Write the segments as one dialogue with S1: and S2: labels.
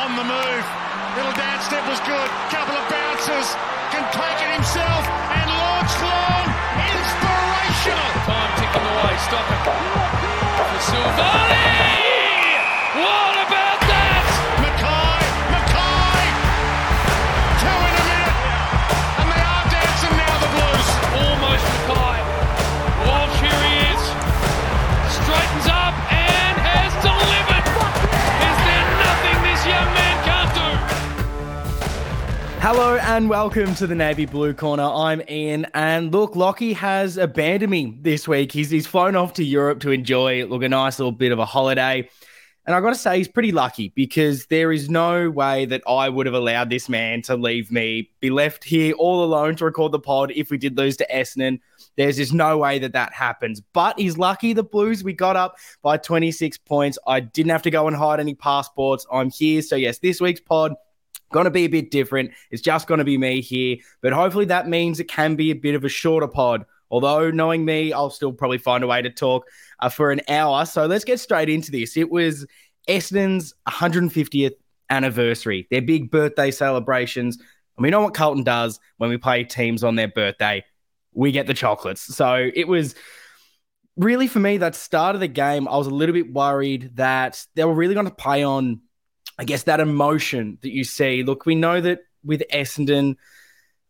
S1: on the move. Little dance step was good. Couple of bounces. Can take it himself and launch long. Inspirational.
S2: Time ticking away. Stop it. For Silvagni. What
S3: Hello and welcome to the Navy Blue Corner. I'm Ian, and look, Lockie has abandoned me this week. He's he's flown off to Europe to enjoy look a nice little bit of a holiday. And I got to say, he's pretty lucky because there is no way that I would have allowed this man to leave me, be left here all alone to record the pod if we did lose to Essendon. There's just no way that that happens. But he's lucky. The Blues, we got up by 26 points. I didn't have to go and hide any passports. I'm here. So, yes, this week's pod going to be a bit different. It's just going to be me here, but hopefully that means it can be a bit of a shorter pod. Although, knowing me, I'll still probably find a way to talk uh, for an hour. So let's get straight into this. It was Essendon's 150th anniversary, their big birthday celebrations. And we know what Carlton does when we play teams on their birthday. We get the chocolates. So it was really for me that start of the game. I was a little bit worried that they were really going to play on I guess that emotion that you see. Look, we know that with Essendon,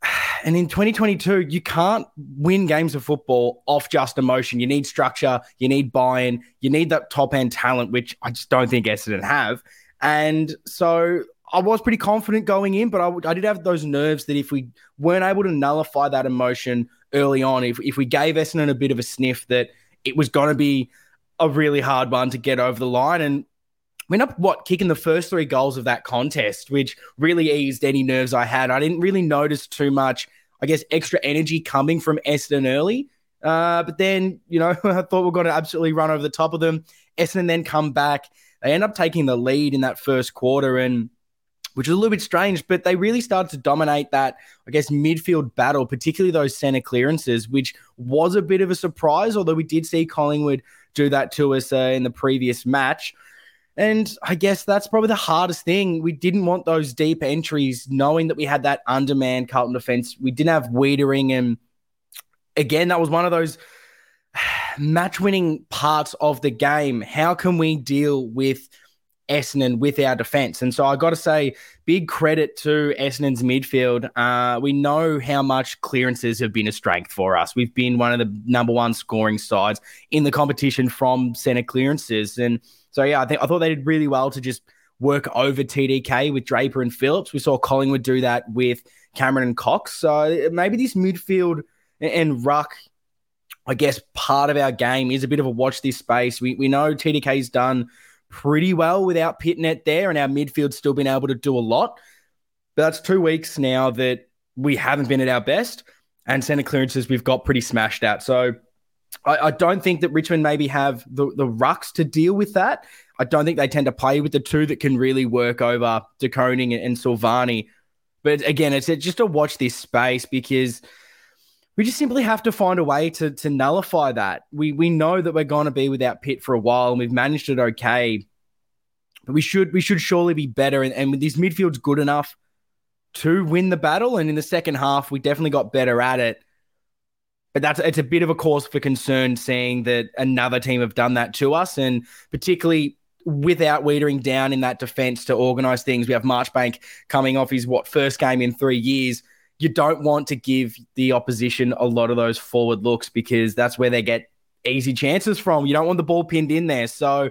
S3: and in 2022, you can't win games of football off just emotion. You need structure, you need buy in, you need that top end talent, which I just don't think Essendon have. And so I was pretty confident going in, but I, I did have those nerves that if we weren't able to nullify that emotion early on, if, if we gave Essendon a bit of a sniff, that it was going to be a really hard one to get over the line. And we ended up what kicking the first three goals of that contest, which really eased any nerves I had. I didn't really notice too much, I guess, extra energy coming from Essendon early. Uh, but then, you know, I thought we are going to absolutely run over the top of them. Essendon then come back. They end up taking the lead in that first quarter, and which is a little bit strange, but they really started to dominate that, I guess, midfield battle, particularly those center clearances, which was a bit of a surprise. Although we did see Collingwood do that to us uh, in the previous match. And I guess that's probably the hardest thing. We didn't want those deep entries, knowing that we had that undermanned Carlton defense. We didn't have Weitering. And again, that was one of those match winning parts of the game. How can we deal with Essendon with our defense? And so I got to say, big credit to Essendon's midfield. Uh, we know how much clearances have been a strength for us. We've been one of the number one scoring sides in the competition from center clearances. And so yeah, I think I thought they did really well to just work over TDK with Draper and Phillips. We saw Collingwood do that with Cameron and Cox. So maybe this midfield and ruck, I guess part of our game is a bit of a watch this space. We we know TDK's done pretty well without Pittonet there, and our midfield's still been able to do a lot. But that's two weeks now that we haven't been at our best, and center clearances we've got pretty smashed at. So I, I, don't think that Richmond maybe have the, the rucks to deal with that. I don't think they tend to play with the two that can really work over De Koning and, and Silvagni. But again, it's just to watch this space because we just simply have to find a way to, to nullify that. We we know that we're going to be without Pitt for a while, and we've managed it okay. But we should we should surely be better. And, and this midfield's good enough to win the battle. And in the second half, we definitely got better at it. But that's it's a bit of a cause for concern seeing that another team have done that to us, and particularly without Weitering down in that defense to organise things. We have Marchbank coming off his what first game in three years. You don't want to give the opposition a lot of those forward looks because that's where they get easy chances from. You don't want the ball pinned in there. So,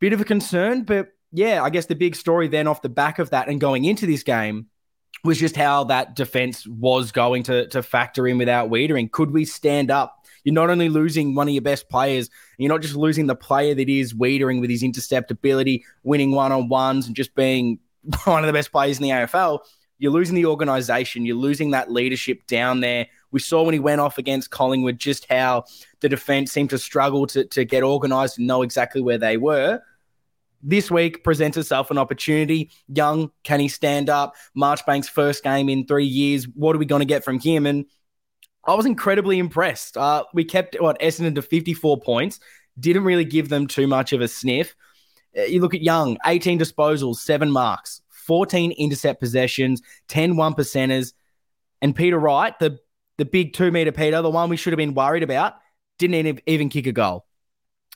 S3: bit of a concern, but yeah, I guess the big story then off the back of that and going into this game was just how that defense was going to, to factor in without Weitering. Could we stand up? You're not only losing one of your best players, you're not just losing the player that is Weitering with his intercept ability, winning one on ones, and just being one of the best players in the AFL. You're losing the organization. You're losing that leadership down there. We saw when he went off against Collingwood just how the defense seemed to struggle to, to get organized and know exactly where they were this week presents itself an opportunity. Young, can he stand up? Marchbank's first game in three years. What are we going to get from him? And I was incredibly impressed. Uh, we kept what Essendon to 54 points, didn't really give them too much of a sniff. Uh, you look at Young, 18 disposals, seven marks, 14 intercept possessions, 10 one percenters. And Peter Wright, the, the big two meter Peter, the one we should have been worried about, didn't even kick a goal.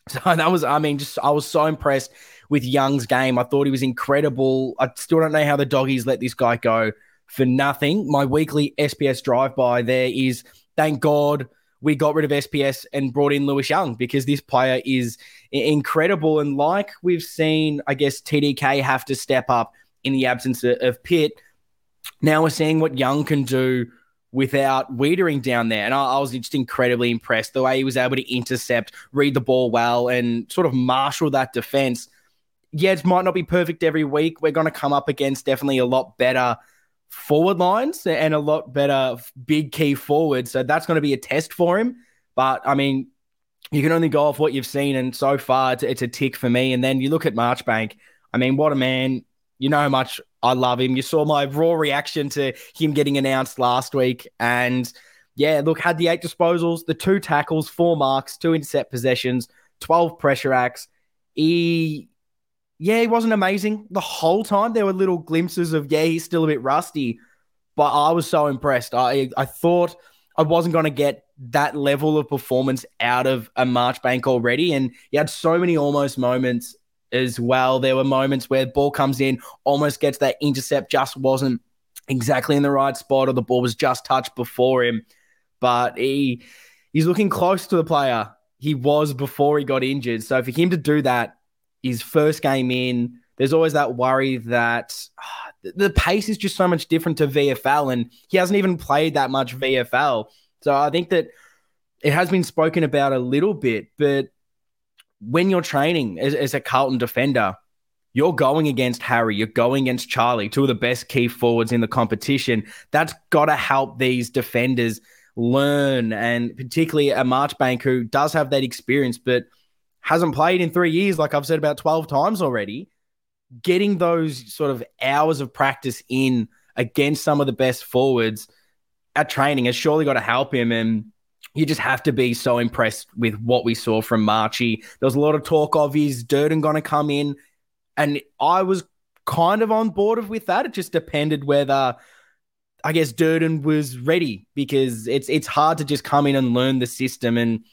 S3: So that was, I mean, just I was so impressed with Young's game. I thought he was incredible. I still don't know how the doggies let this guy go for nothing. My weekly SPS drive by there is thank God we got rid of SPS and brought in Lewis Young because this player is incredible. And like we've seen, I guess TDK have to step up in the absence of Pitt. Now we're seeing what Young can do without Weitering down there. And I, I, was just incredibly impressed the way he was able to intercept, read the ball well, and sort of marshal that defense. Yeah, it might not be perfect every week. We're going to come up against definitely a lot better forward lines and a lot better big key forwards. So that's going to be a test for him. But I mean, you can only go off what you've seen. And so far, it's, it's a tick for me. And then you look at Marchbank. I mean, what a man. You know how much I love him. You saw my raw reaction to him getting announced last week. And yeah, look, had the eight disposals, the two tackles, four marks, two intercept possessions, 12 pressure acts. He, yeah, he wasn't amazing the whole time. There were little glimpses of, yeah, he's still a bit rusty, but I was so impressed. I, I thought I wasn't going to get that level of performance out of a Marchbank already. And he had so many almost moments as well. There were moments where the ball comes in, almost gets that intercept, just wasn't exactly in the right spot, or the ball was just touched before him. But he he's looking close to the player he was before he got injured. So for him to do that, his first game in, there's always that worry that uh, the pace is just so much different to VFL, and he hasn't even played that much VFL. So I think that it has been spoken about a little bit, but when you're training as, as a Carlton defender, you're going against Harry, you're going against Charlie, two of the best key forwards in the competition. That's got to help these defenders learn, and particularly a Marchbank who does have that experience, but hasn't played in three years, like I've said about 12 times already. Getting those sort of hours of practice in against some of the best forwards at training has surely got to help him. And you just have to be so impressed with what we saw from Marchie. There was a lot of talk of his Durden going to come in, and I was kind of on board with that. It just depended whether I guess Durden was ready because it's it's hard to just come in and learn the system and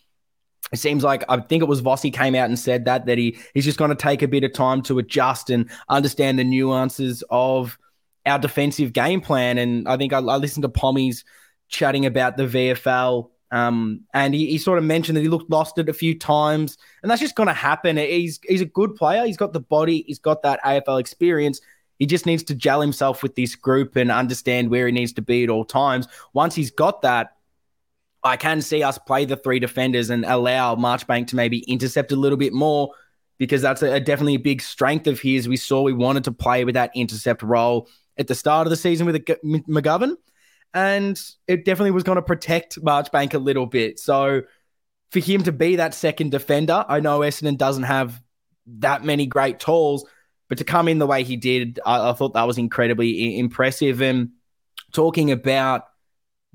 S3: it seems like I think it was Vossi came out and said that that he he's just going to take a bit of time to adjust and understand the nuances of our defensive game plan. And I think I, I listened to Pommy's chatting about the VFL um, and he, he, sort of mentioned that he looked lost it a few times, and that's just going to happen. He's he's a good player. He's got the body. He's got that AFL experience. He just needs to gel himself with this group and understand where he needs to be at all times. Once he's got that, I can see us play the three defenders and allow Marchbank to maybe intercept a little bit more because that's a, a definitely a big strength of his. We saw we wanted to play with that intercept role at the start of the season with McGovern and it definitely was going to protect Marchbank a little bit. So for him to be that second defender, I know Essendon doesn't have that many great tools, but to come in the way he did, I, I thought that was incredibly impressive. And talking about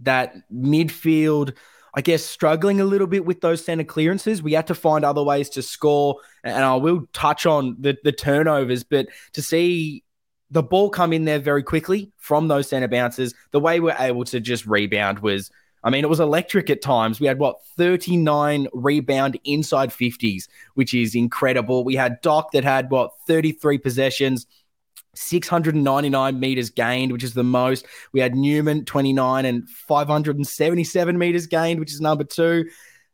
S3: that midfield, I guess struggling a little bit with those center clearances. We had to find other ways to score, and I will touch on the the turnovers, but to see the ball come in there very quickly from those center bounces. The way we're able to just rebound was, I mean, it was electric at times. We had what 39 rebound inside 50s, which is incredible. We had Doc that had what 33 possessions. 699 meters gained, which is the most. We had Newman 29 and 577 meters gained, which is number two.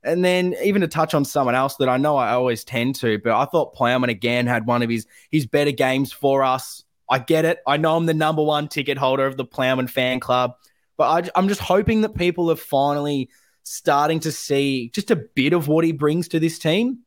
S3: And then even to touch on someone else that I know I always tend to, but I thought Plowman again had one of his his better games for us. I get it. I know I'm the number one ticket holder of the Plowman fan club, but I, am just hoping that people are finally starting to see just a bit of what he brings to this team.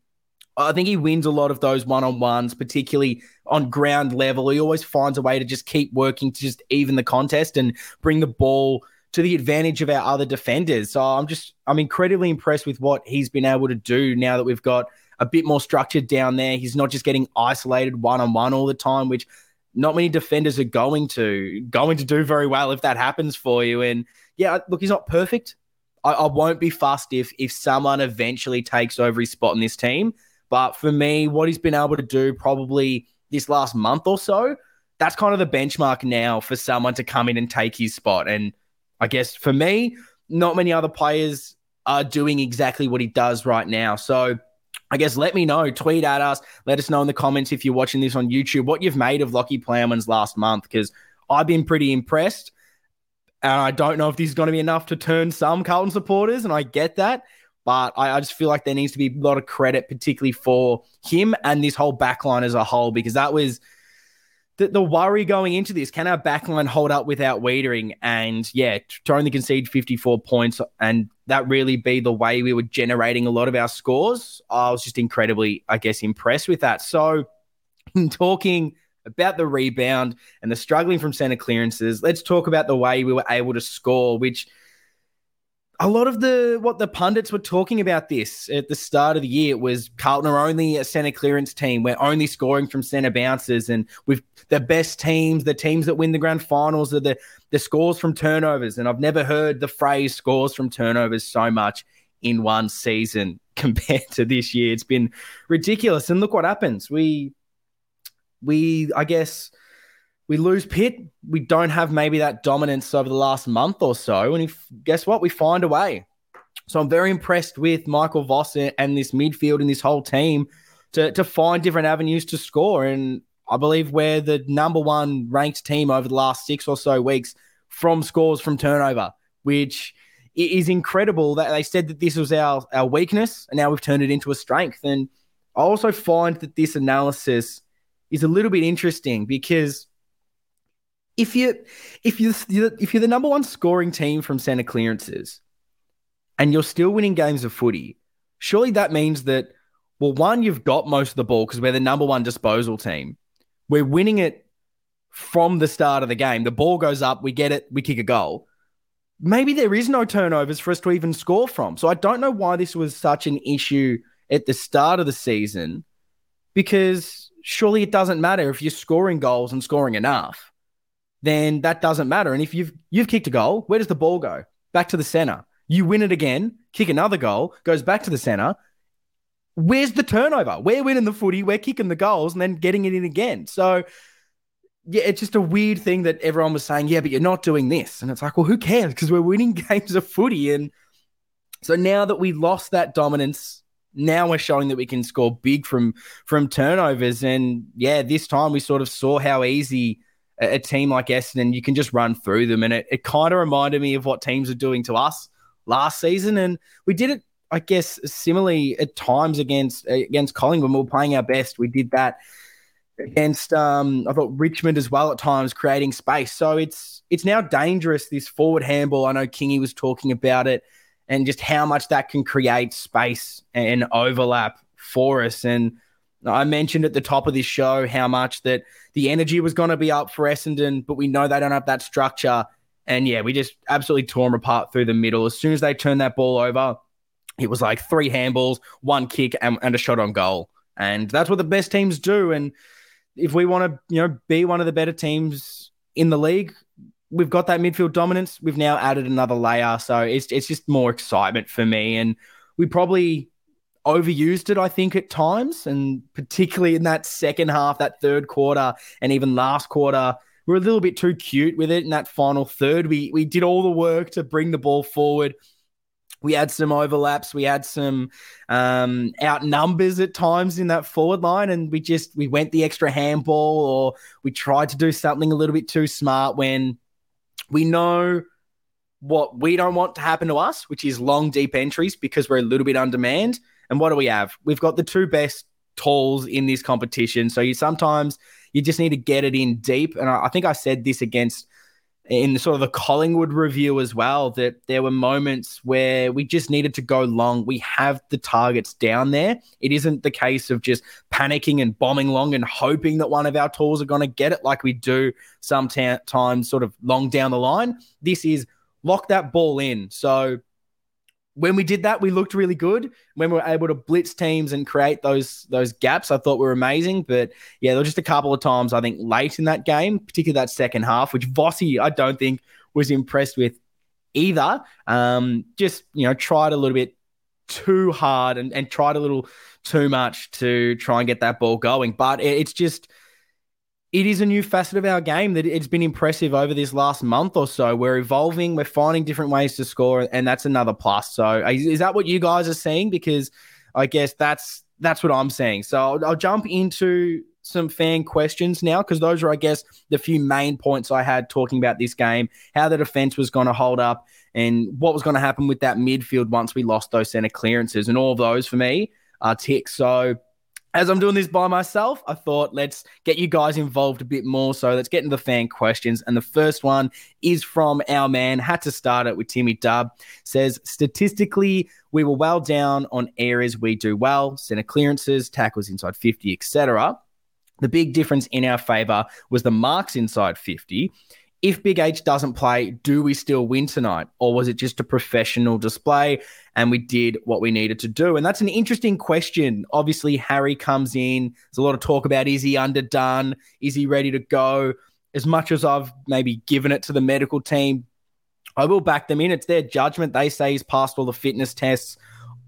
S3: I think he wins a lot of those one on ones, particularly on ground level. He always finds a way to just keep working to just even the contest and bring the ball to the advantage of our other defenders. So I'm just, I'm incredibly impressed with what he's been able to do now that we've got a bit more structured down there. He's not just getting isolated one on one all the time, which not many defenders are going to going to do very well if that happens for you. And yeah, look, he's not perfect. I, I won't be fussed if if someone eventually takes over his spot in this team. But for me, what he's been able to do probably this last month or so that's kind of the benchmark now for someone to come in and take his spot. And I guess for me, not many other players are doing exactly what he does right now. So I guess let me know, tweet at us, let us know in the comments if you're watching this on YouTube what you've made of Lachie Plowman's last month because I've been pretty impressed. And I don't know if this is going to be enough to turn some Carlton supporters, and I get that. But I, I, just feel like there needs to be a lot of credit, particularly for him and this whole backline as a whole, because that was the, the worry going into this. Can our backline hold up without Weitering? And yeah, to only concede 54 points and that really be the way we were generating a lot of our scores. I was just incredibly, I guess, impressed with that. So, in talking about the rebound and the struggling from center clearances, let's talk about the way we were able to score, which a lot of the what the pundits were talking about this at the start of the year was Carlton are only a center clearance team. We're only scoring from center bounces, and with the best teams, the teams that win the grand finals, are the the scores from turnovers. And I've never heard the phrase "scores from turnovers" so much in one season compared to this year. It's been ridiculous. And look what happens. We we I guess we lose Pitt. We don't have maybe that dominance over the last month or so. And if, guess what? We find a way. So I'm very impressed with Michael Voss and this midfield and this whole team to, to find different avenues to score. And I believe we're the number one ranked team over the last six or so weeks from scores from turnover, which is incredible that they said that this was our, our weakness and now we've turned it into a strength. And I also find that this analysis is a little bit interesting because if you if you if you're the number one scoring team from center clearances and you're still winning games of footy, surely that means that well, one, you've got most of the ball because we're the number one disposal team. We're winning it from the start of the game. The ball goes up, we get it, we kick a goal. Maybe there is no turnovers for us to even score from. So I don't know why this was such an issue at the start of the season because surely it doesn't matter if you're scoring goals and scoring enough then that doesn't matter. And if you've you've kicked a goal, where does the ball go? Back to the center. You win it again, kick another goal, goes back to the center. Where's the turnover? We're winning the footy, we're kicking the goals, and then getting it in again. So yeah, it's just a weird thing that everyone was saying, yeah, but you're not doing this. And it's like, well, who cares? Because we're winning games of footy. And so now that we lost that dominance, now we're showing that we can score big from from turnovers. And yeah, this time we sort of saw how easy a, team like Essendon, you can just run through them. And it, it kind of reminded me of what teams are doing to us last season. And we did it, I guess, similarly at times against against Collingwood we were playing our best. We did that against um, I thought Richmond as well at times, creating space. So it's it's now dangerous, this forward handball. I know Kingy was talking about it and just how much that can create space and overlap for us. And I mentioned at the top of this show how much that the energy was going to be up for Essendon, but we know they don't have that structure. And yeah, we just absolutely tore them apart through the middle. As soon as they turned that ball over, it was like three handballs, one kick, and, and a shot on goal. And that's what the best teams do. And if we want to, you know, be one of the better teams in the league, we've got that midfield dominance. We've now added another layer, so it's it's just more excitement for me. And we probably overused it, I think, at times, and particularly in that second half, that third quarter, and even last quarter, we are a little bit too cute with it. In that final third, we we did all the work to bring the ball forward. We had some overlaps, we had some um, outnumbers at times in that forward line, and we just we went the extra handball, or we tried to do something a little bit too smart when we know what we don't want to happen to us, which is long, deep entries because we're a little bit on demand. And what do we have? We've got the two best tools in this competition. So you sometimes you just need to get it in deep. And I, I think I said this against in sort of the Collingwood review as well that there were moments where we just needed to go long. We have the targets down there. It isn't the case of just panicking and bombing long and hoping that one of our tools are going to get it like we do sometimes sort of long down the line. This is lock that ball in. So when we did that, we looked really good. When we were able to blitz teams and create those those gaps, I thought were amazing. But yeah, there were just a couple of times I think late in that game, particularly that second half, which Vossi I don't think was impressed with either. Um, just you know tried a little bit too hard and, and tried a little too much to try and get that ball going. But it, it's just it is a new facet of our game that it's been impressive over this last month or so. We're evolving, we're finding different ways to score, and that's another plus. So, is that what you guys are seeing? Because I guess that's that's what I'm saying. So, I'll, I'll jump into some fan questions now because those are, I guess, the few main points I had talking about this game, how the defense was going to hold up, and what was going to happen with that midfield once we lost those center clearances, and all of those for me are ticks. So as I'm doing this by myself, I thought let's get you guys involved a bit more. So let's get into the fan questions. And the first one is from our man, had to start it with Timmy Dub. Says statistically, we were well down on areas we do well, center clearances, tackles inside 50, etc. The big difference in our favor was the marks inside 50 if Big H doesn't play, do we still win tonight? Or was it just a professional display and we did what we needed to do? And that's an interesting question. Obviously, Harry comes in. There's a lot of talk about is he underdone? Is he ready to go? As much as I've maybe given it to the medical team, I will back them in. It's their judgment. They say he's passed all the fitness tests.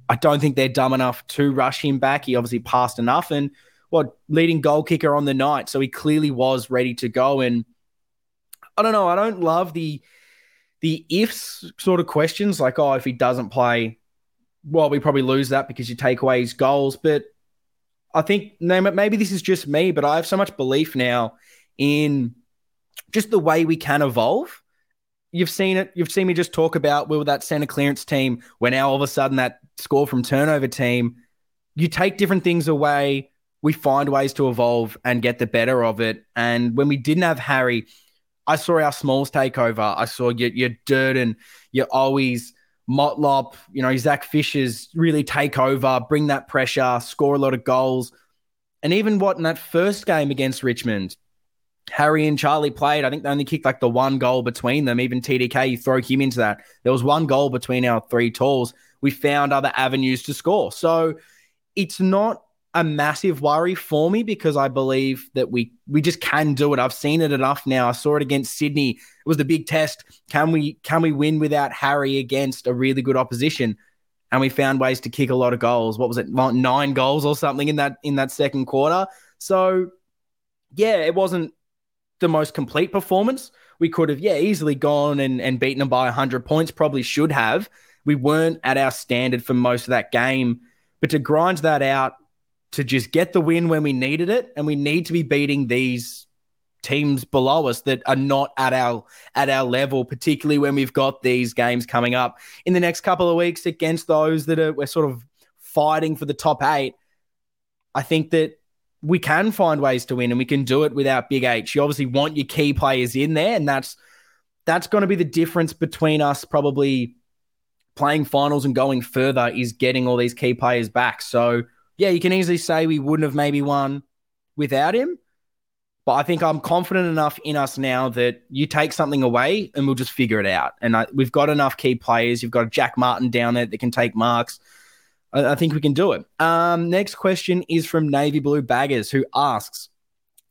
S3: I don't think they're dumb enough to rush him back. He obviously passed enough and what leading goal kicker on the night. So he clearly was ready to go. And I don't know. I don't love the the ifs sort of questions like, oh, if he doesn't play, well, we probably lose that because you take away his goals. But I think maybe this is just me, but I have so much belief now in just the way we can evolve. You've seen it. You've seen me just talk about we were that center clearance team. When now all of a sudden that score from turnover team, you take different things away. We find ways to evolve and get the better of it. And when we didn't have Harry, I saw our smalls take over. I saw your, your Durdin, your always Motlop, you know, Zac Fishers really take over, bring that pressure, score a lot of goals. And even what in that first game against Richmond, Harry and Charlie played. I think they only kicked like the one goal between them. Even TDK, you throw him into that. There was one goal between our three talls. We found other avenues to score. So it's not a massive worry for me because I believe that we we just can do it. I've seen it enough now. I saw it against Sydney. It was the big test. Can we can we win without Harry against a really good opposition? And we found ways to kick a lot of goals. What was it? Nine goals or something in that in that second quarter. So yeah, it wasn't the most complete performance. We could have, yeah, easily gone and, and beaten them by 100 points, probably should have. We weren't at our standard for most of that game. But to grind that out to just get the win when we needed it, and we need to be beating these teams below us that are not at our at our level, particularly when we've got these games coming up in the next couple of weeks against those that are we're sort of fighting for the top eight. I think that we can find ways to win and we can do it without Big H. You obviously want your key players in there, and that's that's going to be the difference between us probably playing finals and going further is getting all these key players back. So yeah, you can easily say we wouldn't have maybe won without him. But I think I'm confident enough in us now that you take something away and we'll just figure it out. And I, we've got enough key players. You've got Jack Martin down there that can take marks. I, I think we can do it. Um, next question is from Navy Blue Baggers, who asks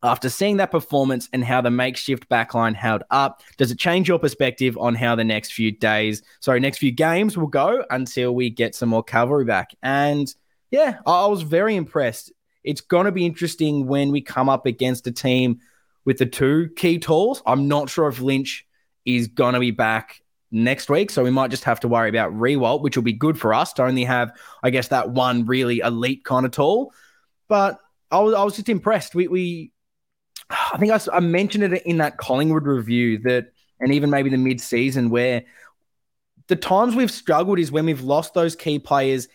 S3: After seeing that performance and how the makeshift backline held up, does it change your perspective on how the next few days, sorry, next few games will go until we get some more cavalry back? And yeah, I was very impressed. It's going to be interesting when we come up against a team with the two key tools. I'm not sure if Lynch is going to be back next week. So we might just have to worry about Riewoldt, which will be good for us to only have, I guess, that one really elite kind of tool. But I was, I was just impressed. We, we I think I, I mentioned it in that Collingwood review that, and even maybe the mid season, where the times we've struggled is when we've lost those key players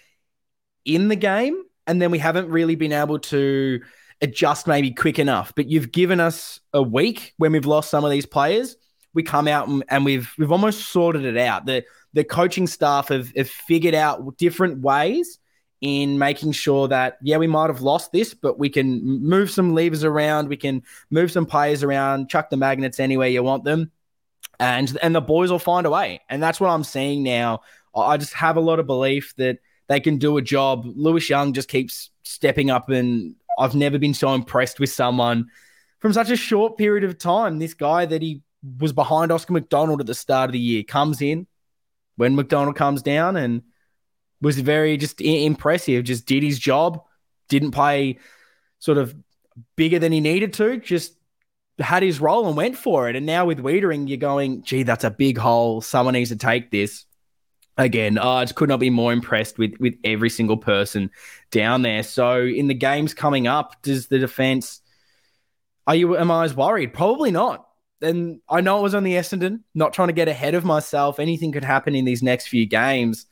S3: in the game, and then we haven't really been able to adjust maybe quick enough. But you've given us a week when we've lost some of these players. We come out and, and we've we've almost sorted it out. The the coaching staff have, have figured out different ways in making sure that yeah we might have lost this but we can move some levers around we can move some players around chuck the magnets anywhere you want them and and the boys will find a way and that's what i'm seeing now i just have a lot of belief that they can do a job. Lewis Young just keeps stepping up, and I've never been so impressed with someone from such a short period of time. This guy that he was behind Oscar McDonald at the start of the year comes in when McDonald comes down and was very just impressive. Just did his job, didn't play sort of bigger than he needed to. Just had his role and went for it. And now with Weitering, you're going, gee, that's a big hole. Someone needs to take this. Again, I just could not be more impressed with with every single person down there. So in the games coming up, does the defense are you am I as worried? Probably not. And I know it was on the Essendon, not trying to get ahead of myself. Anything could happen in these next few games.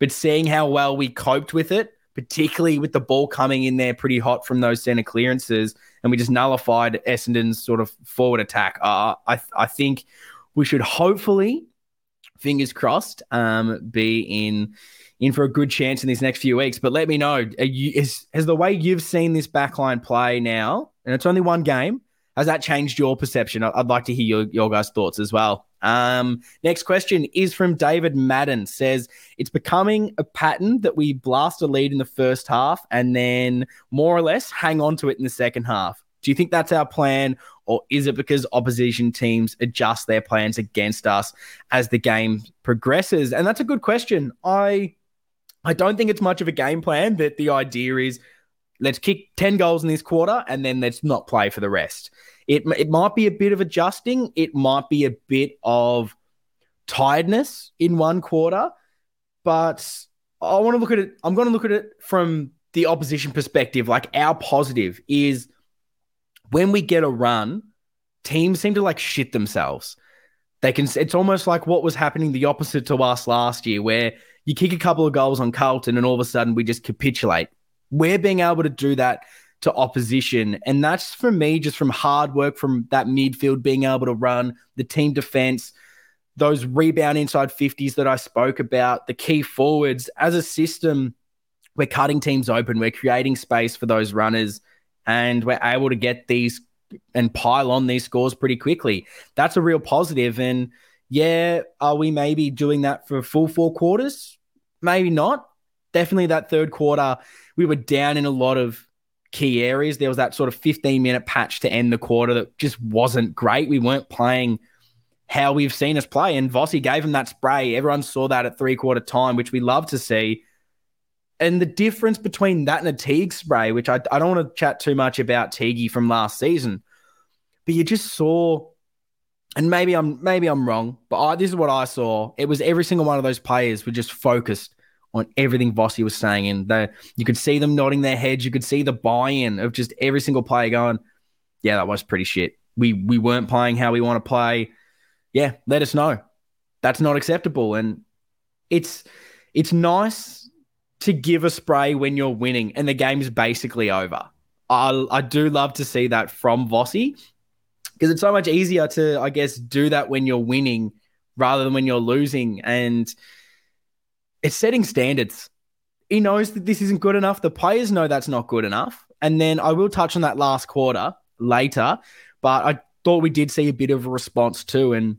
S3: But seeing how well we coped with it, particularly with the ball coming in there pretty hot from those center clearances, and we just nullified Essendon's sort of forward attack. Uh, I I think we should hopefully, fingers crossed, um, be in in for a good chance in these next few weeks. But let me know, you, is has the way you've seen this backline play now, and it's only one game, has that changed your perception? I'd like to hear your, your guys' thoughts as well. Um, next question is from David Madden. Says it's becoming a pattern that we blast a lead in the first half and then more or less hang on to it in the second half. Do you think that's our plan, or is it because opposition teams adjust their plans against us as the game progresses? And that's a good question. I I don't think it's much of a game plan. That the idea is let's kick 10 goals in this quarter and then let's not play for the rest. It, it might be a bit of adjusting. It might be a bit of tiredness in one quarter, but I want to look at it. I'm going to look at it from the opposition perspective. Like our positive is when we get a run, teams seem to like shit themselves. They can. It's almost like what was happening the opposite to us last year, where you kick a couple of goals on Carlton and all of a sudden we just capitulate. We're being able to do that to opposition. And that's for me, just from hard work from that midfield, being able to run the team defense, those rebound inside 50s that I spoke about, the key forwards as a system. We're cutting teams open. We're creating space for those runners, and we're able to get these and pile on these scores pretty quickly. That's a real positive. And yeah, are we maybe doing that for full four quarters? Maybe not. Definitely that third quarter, we were down in a lot of key areas. There was that sort of 15 minute patch to end the quarter that just wasn't great. We weren't playing how we've seen us play. And Vossi gave him that spray. Everyone saw that at three quarter time, which we love to see. And the difference between that and a Teague spray, which I, I don't want to chat too much about Teague from last season, but you just saw, and maybe I'm maybe I'm wrong, but I, this is what I saw. It was every single one of those players were just focused on everything Vossi was saying. And the, you could see them nodding their heads. You could see the buy-in of just every single player going, yeah, that was pretty shit. We we weren't playing how we want to play. Yeah, let us know. That's not acceptable. And it's it's nice to give a spray when you're winning and the game's basically over. I I do love to see that from Vossi because it's so much easier to, I guess, do that when you're winning rather than when you're losing. And it's setting standards. He knows that this isn't good enough. The players know that's not good enough. And then I will touch on that last quarter later, but I thought we did see a bit of a response too. And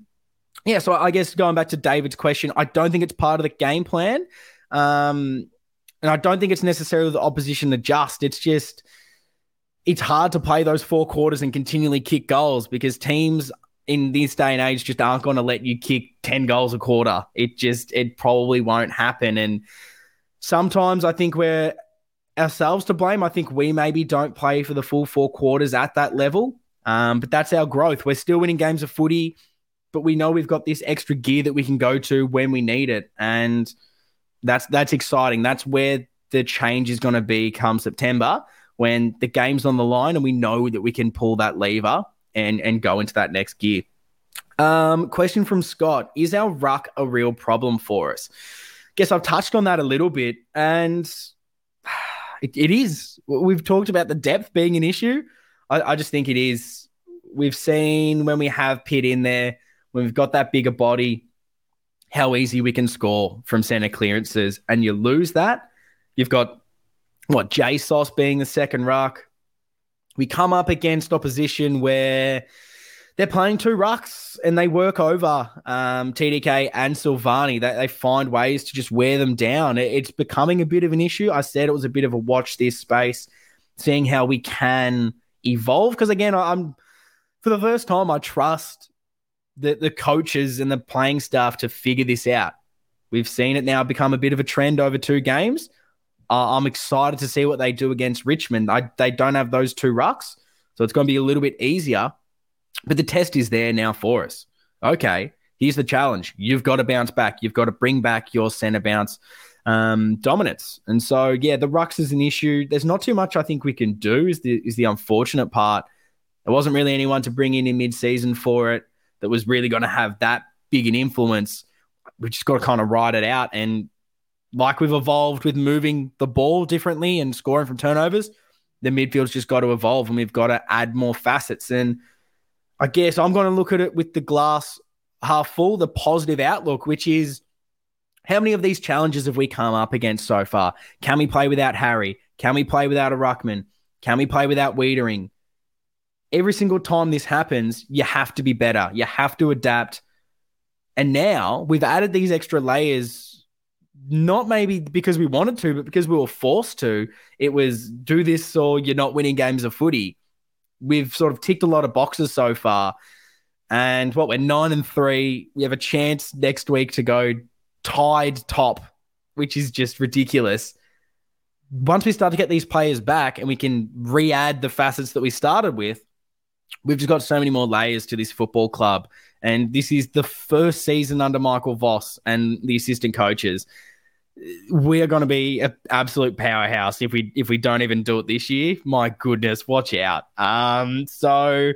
S3: yeah, so I guess going back to David's question, I don't think it's part of the game plan. Um, and I don't think it's necessarily the opposition adjust. It's just, it's hard to play those four quarters and continually kick goals because teams in this day and age just aren't going to let you kick 10 goals a quarter. It just, it probably won't happen. And sometimes I think we're ourselves to blame. I think we maybe don't play for the full four quarters at that level. Um, but that's our growth. We're still winning games of footy, but we know we've got this extra gear that we can go to when we need it. And that's, that's exciting. That's where the change is going to be come September when the game's on the line and we know that we can pull that lever and and go into that next gear. Um, question from Scott: Is our ruck a real problem for us? Guess I've touched on that a little bit, and it, it is. We've talked about the depth being an issue. I, I just think it is. We've seen when we have Pitt in there, when we've got that bigger body, how easy we can score from center clearances, and you lose that. You've got what J Sauce being the second ruck, we come up against opposition where they're playing two rucks and they work over um, TDK and Silvagni. They, they find ways to just wear them down. It, it's becoming a bit of an issue. I said it was a bit of a watch this space, seeing how we can evolve. Because again, I'm for the first time, I trust the, the coaches and the playing staff to figure this out. We've seen it now become a bit of a trend over two games. Uh, I'm excited to see what they do against Richmond. I, they don't have those two rucks, so it's going to be a little bit easier. But the test is there now for us. Okay, here's the challenge. You've got to bounce back. You've got to bring back your centre bounce um, dominance. And so, yeah, the rucks is an issue. There's not too much I think we can do. Is the is the unfortunate part. There wasn't really anyone to bring in in mid season for it that was really going to have that big an influence. We've just got to kind of ride it out. And like we've evolved with moving the ball differently and scoring from turnovers, the midfield's just got to evolve and we've got to add more facets. And I guess I'm going to look at it with the glass half full, the positive outlook, which is how many of these challenges have we come up against so far? Can we play without Harry? Can we play without a Ruckman? Can we play without Weitering? Every single time this happens, you have to be better. You have to adapt. And now we've added these extra layers, not maybe because we wanted to, but because we were forced to. It was do this or you're not winning games of footy. We've sort of ticked a lot of boxes so far. And what we're nine and three. We have a chance next week to go tied top, which is just ridiculous. Once we start to get these players back and we can re add the facets that we started with, we've just got so many more layers to this football club. And this is the first season under Michael Voss and the assistant coaches. We are going to be an absolute powerhouse if we if we don't even do it this year. My goodness, watch out. Um, so, I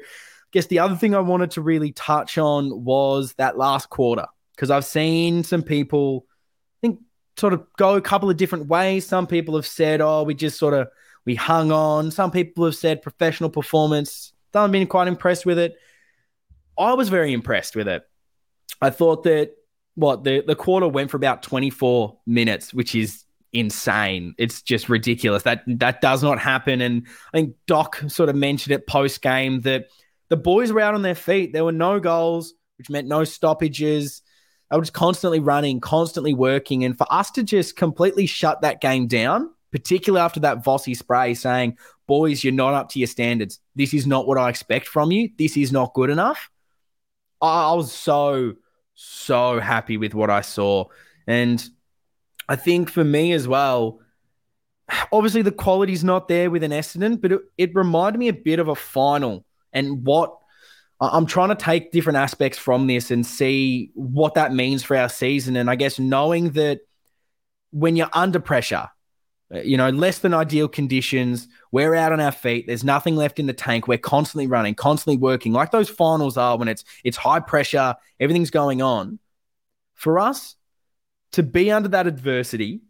S3: guess the other thing I wanted to really touch on was that last quarter because I've seen some people I think sort of go a couple of different ways. Some people have said, "Oh, we just sort of we hung on." Some people have said professional performance. I've been quite impressed with it. I was very impressed with it. I thought that what the the quarter went for about 24 minutes, which is insane. It's just ridiculous. That that does not happen. And I think Doc sort of mentioned it post game that the boys were out on their feet. There were no goals, which meant no stoppages. I was just constantly running, constantly working. And for us to just completely shut that game down, particularly after that Vossi spray saying, boys, you're not up to your standards. This is not what I expect from you. This is not good enough. I, was so, so happy with what I saw. And I think for me as well, obviously the quality's not there with an Essendon, but it, it reminded me a bit of a final and what I'm trying to take different aspects from this and see what that means for our season. And I guess knowing that when you're under pressure, Uh, you know, less than ideal conditions, we're out on our feet. There's nothing left in the tank. We're constantly running, constantly working, like those finals are when it's it's high pressure, everything's going on. For us to be under that adversity,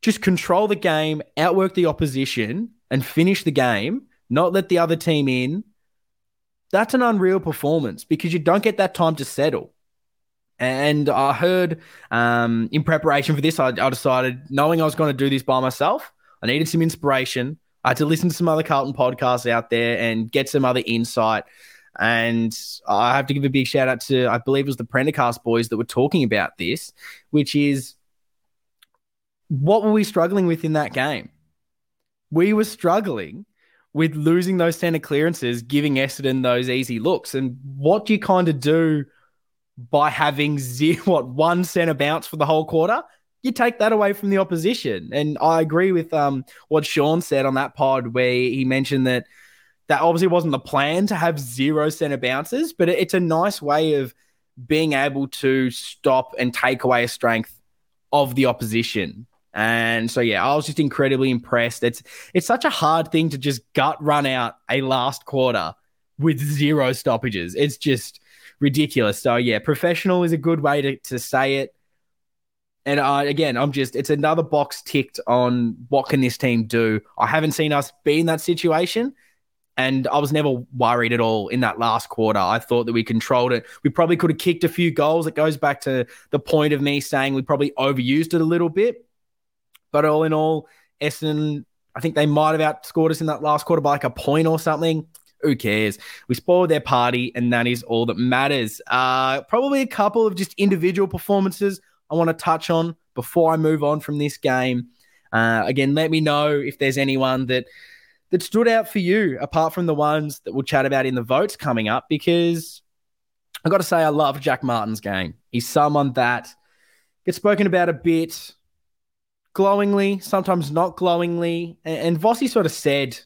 S3: just control the game, outwork the opposition, and finish the game, not let the other team in that's an unreal performance because you don't get that time to settle. And I heard um, in preparation for this, I, I decided, knowing I was going to do this by myself, I needed some inspiration. I had to listen to some other Carlton podcasts out there and get some other insight. And I have to give a big shout out to, I believe it was the Prendercast boys that were talking about this, which is what were we struggling with in that game? We were struggling with losing those center clearances, giving Essendon those easy looks. And what do you kind of do by having zero, what one center bounce for the whole quarter? You take that away from the opposition. And I agree with um, what Sean said on that pod where he mentioned that that obviously wasn't the plan to have zero center bounces, but it's a nice way of being able to stop and take away a strength of the opposition. And so yeah, I was just incredibly impressed. It's it's such a hard thing to just gut run out a last quarter with zero stoppages. It's just ridiculous. So yeah, professional is a good way to, to say it. And uh, again, I'm just it's another box ticked on what can this team do. I haven't seen us be in that situation. And I was never worried at all in that last quarter. I thought that we controlled it. We probably could have kicked a few goals. It goes back to the point of me saying we probably overused it a little bit. But all in all, Essendon, I think they might have outscored us in that last quarter by like a point or something. Who cares? We spoiled their party, and that is all that matters. Uh, probably a couple of just individual performances I want to touch on before I move on from this game. Uh, again, let me know if there's anyone that that stood out for you, apart from the ones that we'll chat about in the votes coming up, because I got to say, I love Jack Martin's game. He's someone that gets spoken about a bit glowingly, sometimes not glowingly. And, and Vossi sort of said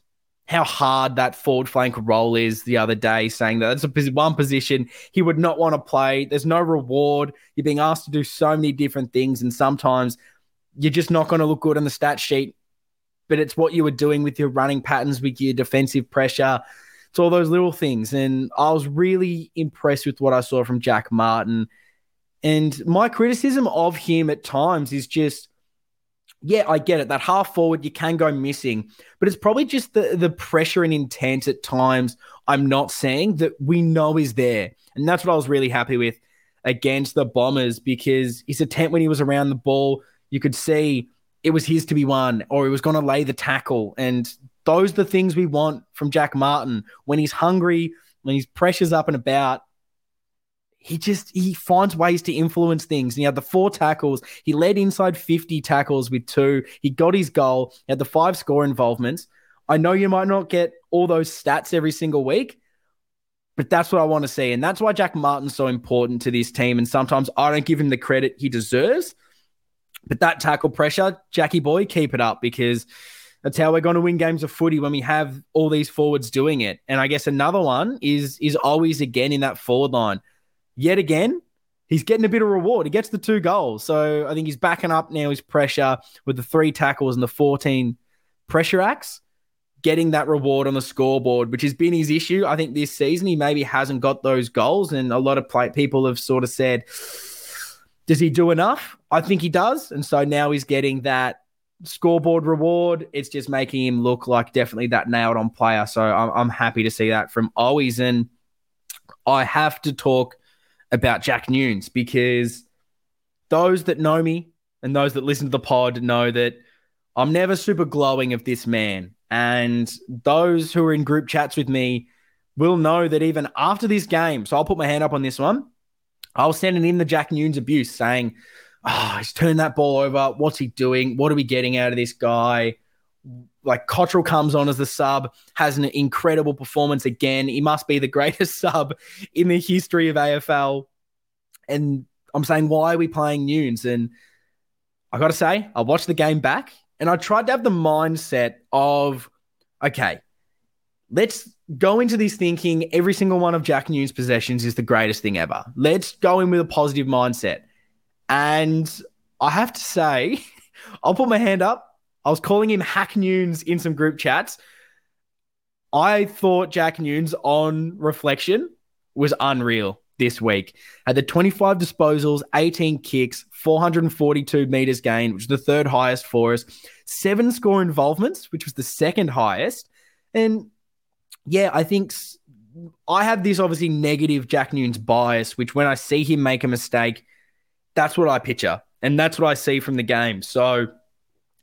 S3: how hard that forward flank role is the other day, saying that that's a one position he would not want to play. There's no reward. You're being asked to do so many different things, and sometimes you're just not going to look good on the stat sheet. But it's what you were doing with your running patterns, with your defensive pressure. It's all those little things. And I was really impressed with what I saw from Jack Martin. And my criticism of him at times is just yeah, I get it. That half forward, you can go missing, but it's probably just the the pressure and intent at times. I'm not saying that we know is there, and that's what I was really happy with against the Bombers because his attempt when he was around the ball, you could see it was his to be won, or he was going to lay the tackle, and those are the things we want from Jack Martin when he's hungry, when his pressure's up and about he just he finds ways to influence things. And he had the four tackles. He led inside 50 tackles with two. He got his goal. He had the five score involvements. I know you might not get all those stats every single week, but that's what I want to see. And that's why Jack Martin's so important to this team. And sometimes I don't give him the credit he deserves. But that tackle pressure, Jackie boy, keep it up because that's how we're going to win games of footy when we have all these forwards doing it. And I guess another one is is Owies again in that forward line yet again, he's getting a bit of reward. He gets the two goals. So I think he's backing up now his pressure with the three tackles and the 14 pressure acts, getting that reward on the scoreboard, which has been his issue. I think this season he maybe hasn't got those goals. And a lot of play- people have sort of said, does he do enough? I think he does. And so now he's getting that scoreboard reward. It's just making him look like definitely that nailed on player. So I'm, I'm happy to see that from Owies. And I have to talk about Jack Newnes because those that know me and those that listen to the pod know that I'm never super glowing of this man. And those who are in group chats with me will know that even after this game, so I'll put my hand up on this one. I was sending in the Jack Newnes abuse saying, Oh, he's turned that ball over. What's he doing? What are we getting out of this guy? Like Cottrell comes on as the sub, has an incredible performance again. He must be the greatest sub in the history of AFL. And I'm saying, why are we playing Newnes? And I got to say, I watched the game back and I tried to have the mindset of, okay, let's go into this thinking every single one of Jack Newnes' possessions is the greatest thing ever. Let's go in with a positive mindset. And I have to say, I'll put my hand up. I was calling him Hack Newnes in some group chats. I thought Jack Newnes, on reflection was unreal this week. Had the 25 disposals, 18 kicks, 442 meters gained, which is the third highest for us, seven score involvements, which was the second highest. And yeah, I think I have this obviously negative Jack Newnes bias, which when I see him make a mistake, that's what I picture. And that's what I see from the game. So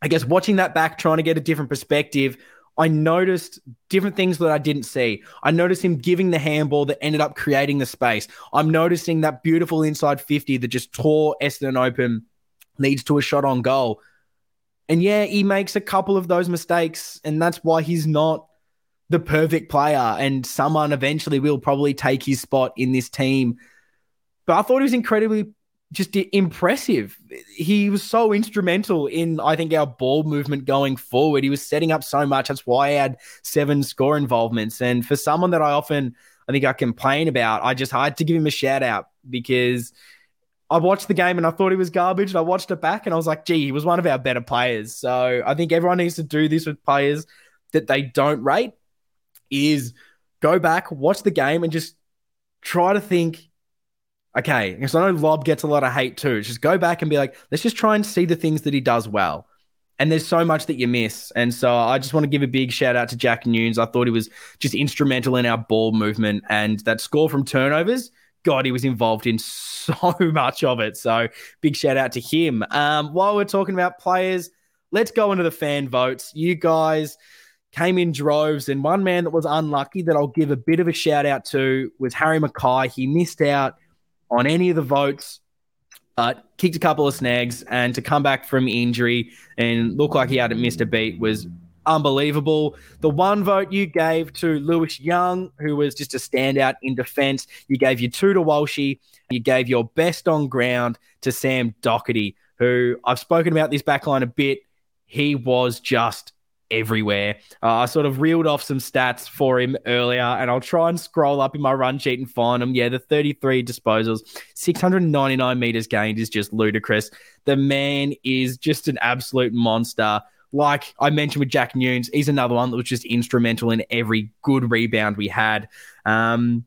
S3: I guess watching that back, trying to get a different perspective, I noticed different things that I didn't see. I noticed him giving the handball that ended up creating the space. I'm noticing that beautiful inside 50 that just tore Essendon open, leads to a shot on goal. And yeah, he makes a couple of those mistakes, and that's why he's not the perfect player. And someone eventually will probably take his spot in this team. But I thought he was incredibly just impressive. He was so instrumental in, I think, our ball movement going forward. He was setting up so much. That's why I had seven score involvements. And for someone that I often, I think I complain about, I just had to give him a shout out because I watched the game and I thought he was garbage. And I watched it back and I was like, gee, he was one of our better players. So I think everyone needs to do this with players that they don't rate is go back, watch the game and just try to think okay, because I know Lob gets a lot of hate too. Just go back and be like, let's just try and see the things that he does well. And there's so much that you miss. And so I just want to give a big shout out to Jack Newnes. I thought he was just instrumental in our ball movement and that score from turnovers. God, he was involved in so much of it. So big shout out to him. Um, while we're talking about players, let's go into the fan votes. You guys came in droves, and one man that was unlucky that I'll give a bit of a shout out to was Harry McKay. He missed out on any of the votes, uh, kicked a couple of snags, and to come back from injury and look like he hadn't missed a beat was unbelievable. The one vote you gave to Lewis Young, who was just a standout in defense, you gave your two to Walshy, you gave your best on ground to Sam Docherty, who I've spoken about this backline a bit. He was just everywhere. Uh, I sort of reeled off some stats for him earlier, and I'll try and scroll up in my run sheet and find them. Yeah, the 33 disposals, 699 meters gained is just ludicrous. The man is just an absolute monster. Like I mentioned with Jack Newnes, he's another one that was just instrumental in every good rebound we had. Um,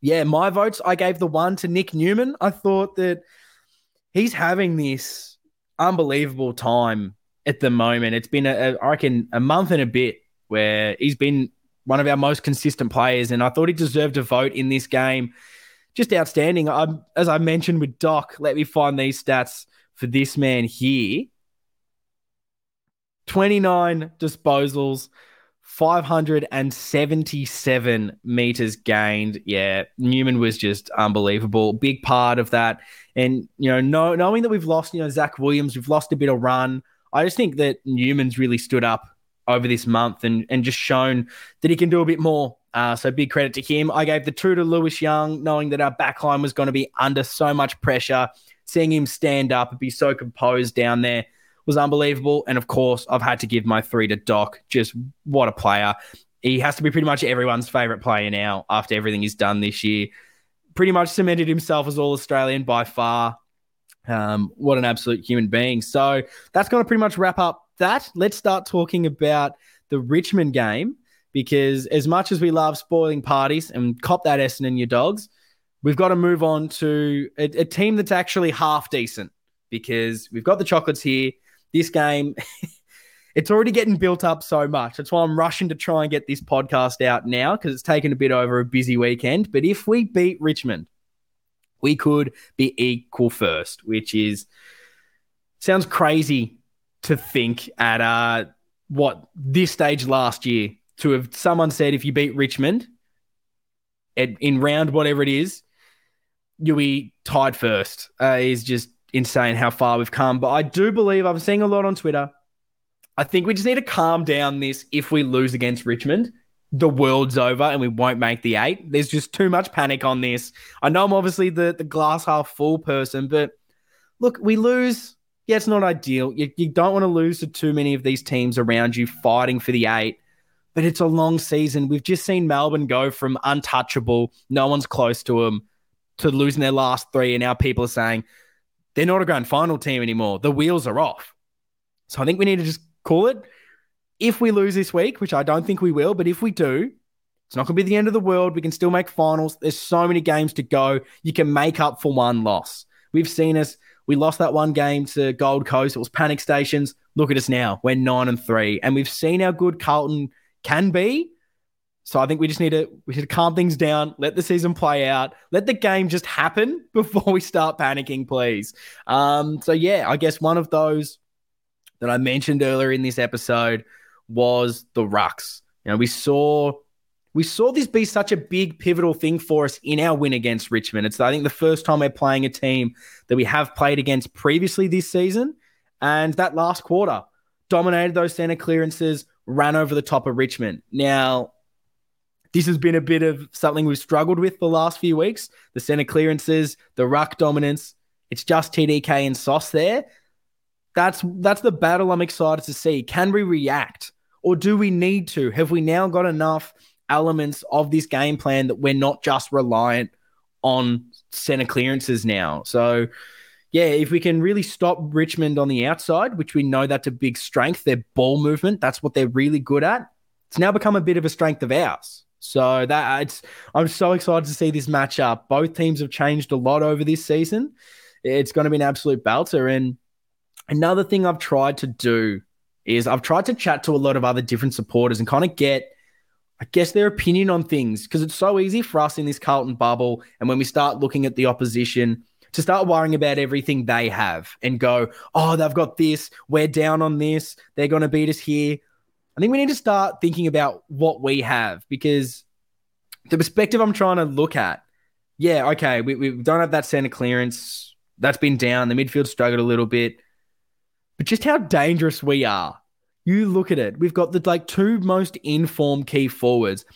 S3: yeah, my votes, I gave the one to Nick Newman. I thought that he's having this unbelievable time at the moment. It's been, a, a, I reckon, a month and a bit where he's been one of our most consistent players, and I thought he deserved a vote in this game. Just outstanding. I, as I mentioned with Doc, let me find these stats for this man here 29 disposals, 577 meters gained. Yeah, Newman was just unbelievable. Big part of that. And, you know, know knowing that we've lost, you know, Zac Williams, we've lost a bit of run. I just think that Newman's really stood up over this month and, and just shown that he can do a bit more. Uh, so big credit to him. I gave the two to Lewis Young, knowing that our backline was going to be under so much pressure. Seeing him stand up and be so composed down there was unbelievable. And of course, I've had to give my three to Doc. Just what a player. He has to be pretty much everyone's favorite player now after everything he's done this year. Pretty much cemented himself as all Australian by far. Um, what an absolute human being. So that's going to pretty much wrap up that. Let's start talking about the Richmond game because as much as we love spoiling parties and cop that Essendon your dogs, we've got to move on to a, a team that's actually half decent because we've got the chocolates here. This game, it's already getting built up so much. That's why I'm rushing to try and get this podcast out now because it's taken a bit over a busy weekend. But if we beat Richmond, we could be equal first, which is sounds crazy to think at uh what this stage last year to have someone said if you beat Richmond at, in round whatever it is, you'll be tied first. Uh, is just insane how far we've come. But I do believe I'm seeing a lot on Twitter. I think we just need to calm down this if we lose against Richmond the world's over and we won't make the eight. There's just too much panic on this. I know I'm obviously the, the glass half full person, but look, we lose. Yeah, it's not ideal. You, you don't want to lose to too many of these teams around you fighting for the eight, but it's a long season. We've just seen Melbourne go from untouchable, no one's close to them, to losing their last three. And now people are saying they're not a grand final team anymore. The wheels are off. So I think we need to just call it if we lose this week, which I don't think we will, but if we do, it's not going to be the end of the world. We can still make finals. There's so many games to go. You can make up for one loss. We've seen us. We lost that one game to Gold Coast. It was panic stations. Look at us now. We're nine and three, and we've seen how good Carlton can be. So I think we just need to we should calm things down, let the season play out, let the game just happen before we start panicking, please. Um, so yeah, I guess one of those that I mentioned earlier in this episode was the rucks. You know, we saw we saw this be such a big pivotal thing for us in our win against Richmond. It's I think the first time we're playing a team that we have played against previously this season, and that last quarter dominated those center clearances, ran over the top of Richmond. Now, this has been a bit of something we've struggled with the last few weeks. The center clearances, the ruck dominance. It's just TDK and Sauce there. That's that's the battle I'm excited to see. Can we react? Or do we need to? Have we now got enough elements of this game plan that we're not just reliant on center clearances now? So, yeah, if we can really stop Richmond on the outside, which we know that's a big strength, their ball movement, that's what they're really good at. It's now become a bit of a strength of ours. So that it's I'm so excited to see this matchup. Both teams have changed a lot over this season. It's going to be an absolute belter. And another thing I've tried to do is I've tried to chat to a lot of other different supporters and kind of get, I guess, their opinion on things because it's so easy for us in this Carlton bubble. And when we start looking at the opposition, to start worrying about everything they have and go, oh, they've got this, we're down on this, they're going to beat us here. I think we need to start thinking about what we have because the perspective I'm trying to look at, yeah, okay, we, we don't have that center clearance. That's been down. The midfield struggled a little bit but just how dangerous we are. You look at it. We've got the like two most informed key forwards.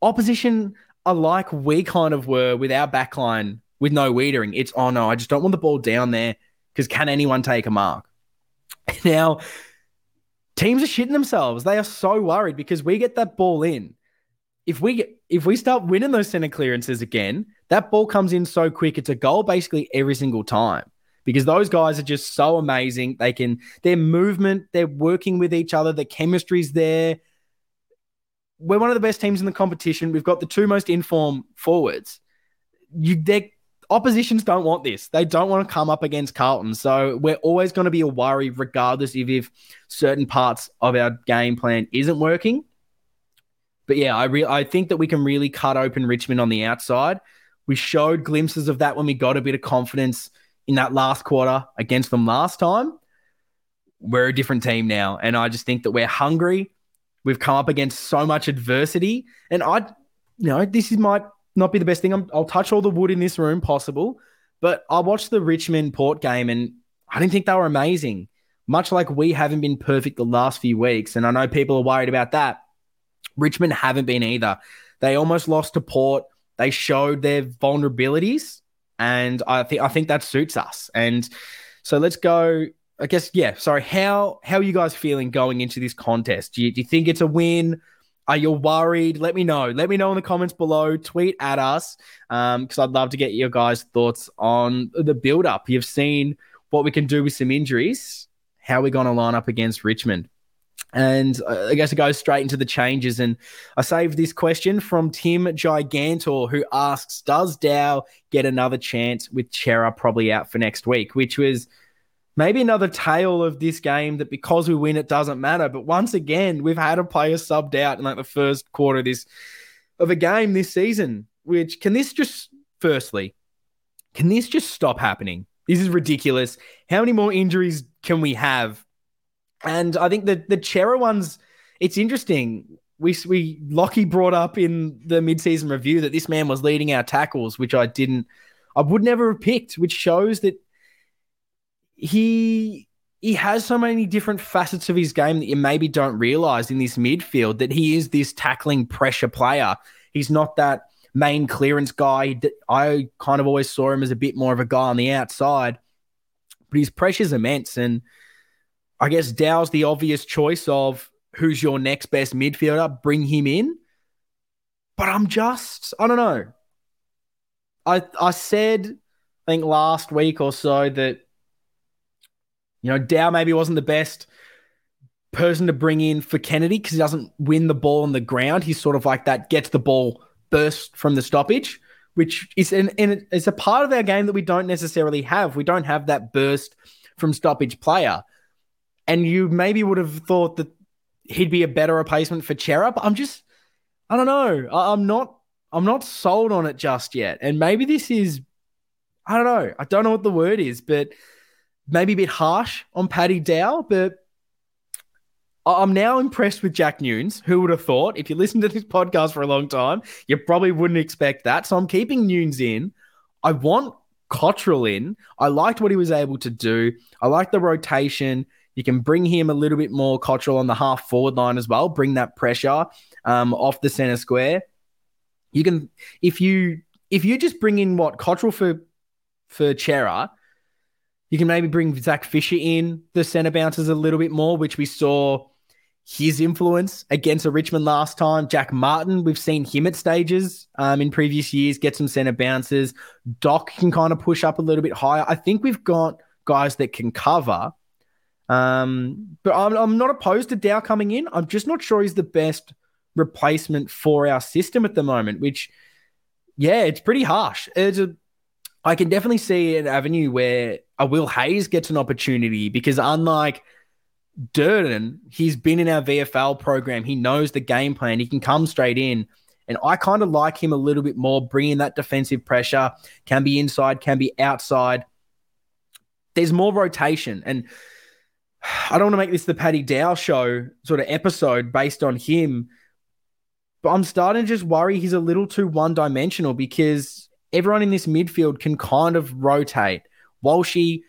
S3: Opposition are like we kind of were with our backline with no Weitering. It's oh no, I just don't want the ball down there because can anyone take a mark? Now, teams are shitting themselves. They are so worried because we get that ball in. If we get, if we start winning those center clearances again, that ball comes in so quick. It's a goal basically every single time because those guys are just so amazing. They can their movement, they're working with each other, the chemistry's there. We're one of the best teams in the competition. We've got the two most informed forwards. You their oppositions don't want this. They don't want to come up against Carlton. So we're always going to be a worry, regardless if, if certain parts of our game plan isn't working. But yeah, I re- I think that we can really cut open Richmond on the outside. We showed glimpses of that when we got a bit of confidence in that last quarter against them last time. We're a different team now. And I just think that we're hungry. We've come up against so much adversity. And I, you know, this is might not be the best thing. i will touch all the wood in this room possible. But I watched the Richmond Port game and I didn't think they were amazing. Much like we haven't been perfect the last few weeks. And I know people are worried about that. Richmond haven't been either. They almost lost to Port. They showed their vulnerabilities and I think I think that suits us. And so let's go. I guess yeah. Sorry. How how are you guys feeling going into this contest? Do you, do you think it's a win? Are you worried? Let me know. Let me know in the comments below. Tweet at us because um, I'd love to get your guys' thoughts on the build up. You've seen what we can do with some injuries. How are we going to line up against Richmond? And uh, I guess it goes straight into the changes. And I saved this question from Tim Gigantor, who asks Does Dow get another chance with Cerra probably out for next week? Which was maybe another tale of this game that because we win, it doesn't matter. But once again, we've had a player subbed out in like the first quarter of this of a game this season. Which can this just, firstly, can this just stop happening? This is ridiculous. How many more injuries can we have and I think that the Cerra ones, it's interesting. We we Lockie brought up in the midseason review that this man was leading our tackles, which I didn't, I would never have picked, which shows that he he has so many different facets of his game that you maybe don't realize in this midfield that he is this tackling pressure player. He's not that main clearance guy. I kind of always saw him as a bit more of a guy on the outside, but his pressure's immense and I guess Dow's the obvious choice of who's your next best midfielder, bring him in. But I'm just, I don't know. I I said, I think last week or so that, you know, Dow maybe wasn't the best person to bring in for Kennedy because he doesn't win the ball on the ground. He's sort of like that gets the ball burst from the stoppage, which is an, and it's a part of our game that we don't necessarily have. We don't have that burst from stoppage player and you maybe would have thought that he'd be a better replacement for. But I'm just, I don't know. I, I'm not, I'm not sold on it just yet. And maybe this is, I don't know. I don't know what the word is, but maybe a bit harsh on Paddy Dow. But I'm now impressed with Jack Newnes. Who would have thought? If you listen to this podcast for a long time, you probably wouldn't expect that. So I'm keeping Newnes in. I want Cottrell in. I liked what he was able to do. I like the rotation. You can bring him a little bit more Cottrell on the half forward line as well, bring that pressure um, off the center square. You can if you if you just bring in what Cottrell for for Cerra, you can maybe bring Zac Fisher in the center bounces a little bit more, which we saw his influence against a Richmond last time. Jack Martin, we've seen him at stages um, in previous years get some center bounces. Doc can kind of push up a little bit higher. I think we've got guys that can cover. Um, but I'm, I'm not opposed to Dow coming in. I'm just not sure he's the best replacement for our system at the moment, which, yeah, it's pretty harsh. It's a, I can definitely see an avenue where a Will Hayes gets an opportunity because unlike Durdin, he's been in our VFL program. He knows the game plan. He can come straight in. And I kind of like him a little bit more, bringing that defensive pressure, can be inside, can be outside. There's more rotation. And I don't want to make this the Paddy Dow show sort of episode based on him, but I'm starting to just worry he's a little too one dimensional because everyone in this midfield can kind of rotate. Walshy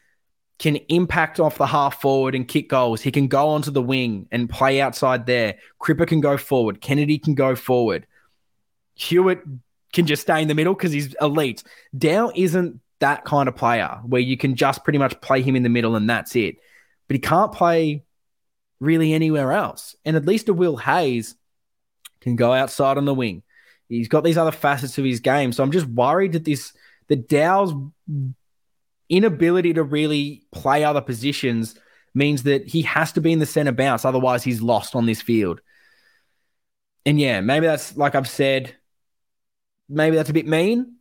S3: can impact off the half forward and kick goals. He can go onto the wing and play outside there. Cripper can go forward. Kennedy can go forward. Hewett can just stay in the middle because he's elite. Dow isn't that kind of player where you can just pretty much play him in the middle and that's it but he can't play really anywhere else. And at least a Will Hayes can go outside on the wing. He's got these other facets of his game. So I'm just worried that this the Dow's inability to really play other positions means that he has to be in the center bounce. Otherwise, he's lost on this field. And yeah, maybe that's like I've said, maybe that's a bit mean.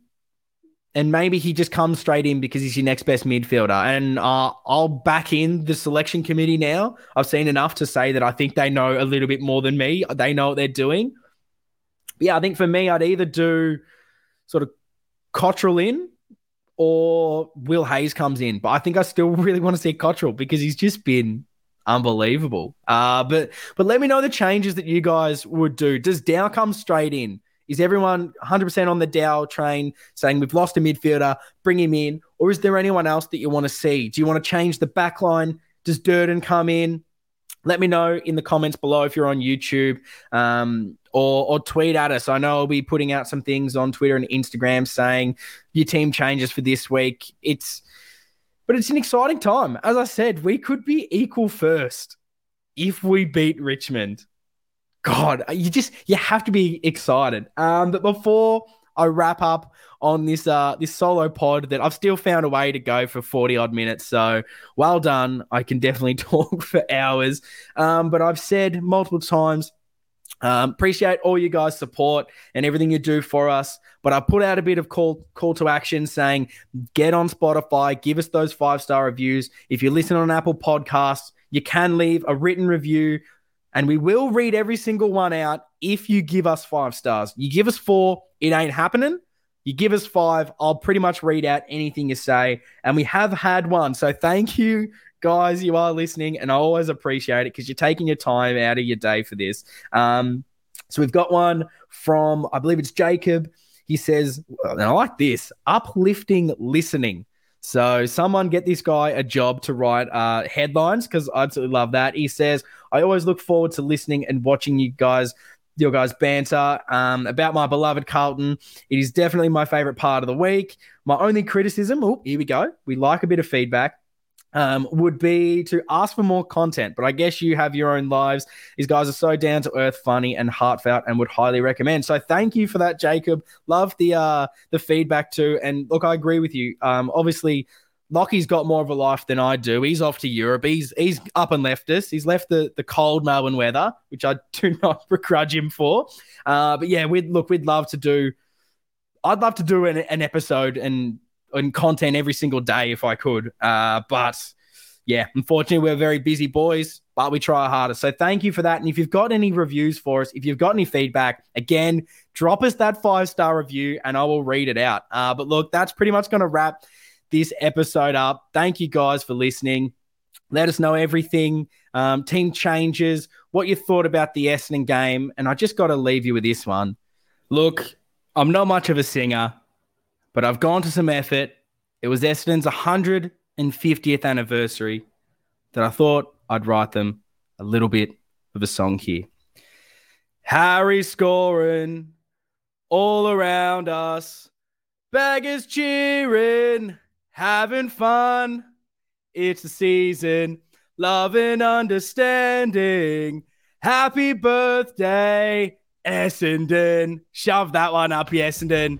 S3: And maybe he just comes straight in because he's your next best midfielder. And uh, I'll back in the selection committee now. I've seen enough to say that I think they know a little bit more than me. They know what they're doing. But yeah, I think for me, I'd either do sort of Cottrell in or Will Hayes comes in. But I think I still really want to see Cottrell because he's just been unbelievable. Uh, but but let me know the changes that you guys would do. Does Dow come straight in? Is everyone 100% on the Dow train saying we've lost a midfielder, bring him in? Or is there anyone else that you want to see? Do you want to change the back line? Does Durdin come in? Let me know in the comments below if you're on YouTube. Um, or, or tweet at us. I know I'll be putting out some things on Twitter and Instagram saying your team changes for this week. It's but it's an exciting time. As I said, we could be equal first if we beat Richmond. God, you just you have to be excited. Um, but before I wrap up on this uh this solo pod that I've still found a way to go for 40 odd minutes. So well done. I can definitely talk for hours. Um, but I've said multiple times um, appreciate all you guys' support and everything you do for us. But I put out a bit of call call to action saying get on Spotify, give us those five star reviews. If you listen on Apple Podcasts, you can leave a written review, and we will read every single one out if you give us five stars. You give us four, it ain't happening. You give us five, I'll pretty much read out anything you say. And we have had one. So thank you guys, you are listening, and I always appreciate it because you're taking your time out of your day for this. Um, so we've got one from, I believe it's Jacob. He says, and I like this uplifting listening. So someone get this guy a job to write uh, headlines because I absolutely love that. He says, I always look forward to listening and watching you guys your guys' banter um, about my beloved Carlton. It is definitely my favorite part of the week. My only criticism, oh, here we go. We like a bit of feedback um, would be to ask for more content. But I guess you have your own lives. These guys are so down to earth, funny, and heartfelt, and would highly recommend. So thank you for that, Jacob. Love the uh, the feedback too. And look, I agree with you. Um, obviously. Lockie's got more of a life than I do. He's off to Europe. He's he's up and left us. He's left the, the cold Melbourne weather, which I do not begrudge him for. Uh, but yeah, we'd look, we'd love to do. I'd love to do an, an episode and and content every single day if I could. Uh, but yeah, unfortunately, we're very busy boys, but we try harder. So thank you for that. And if you've got any reviews for us, if you've got any feedback, again, drop us that five star review and I will read it out. Uh, but look, that's pretty much going to wrap this episode up. Thank you guys for listening. Let us know everything, um, team changes, what you thought about the Essendon game. And I just got to leave you with this one. Look, I'm not much of a singer, but I've gone to some effort. It was Essendon's 150th anniversary that I thought I'd write them a little bit of a song here. Harry scoring all around us, baggers cheering, having fun. It's the season, love and understanding. Happy birthday, Essendon. Shove that one up, Essendon.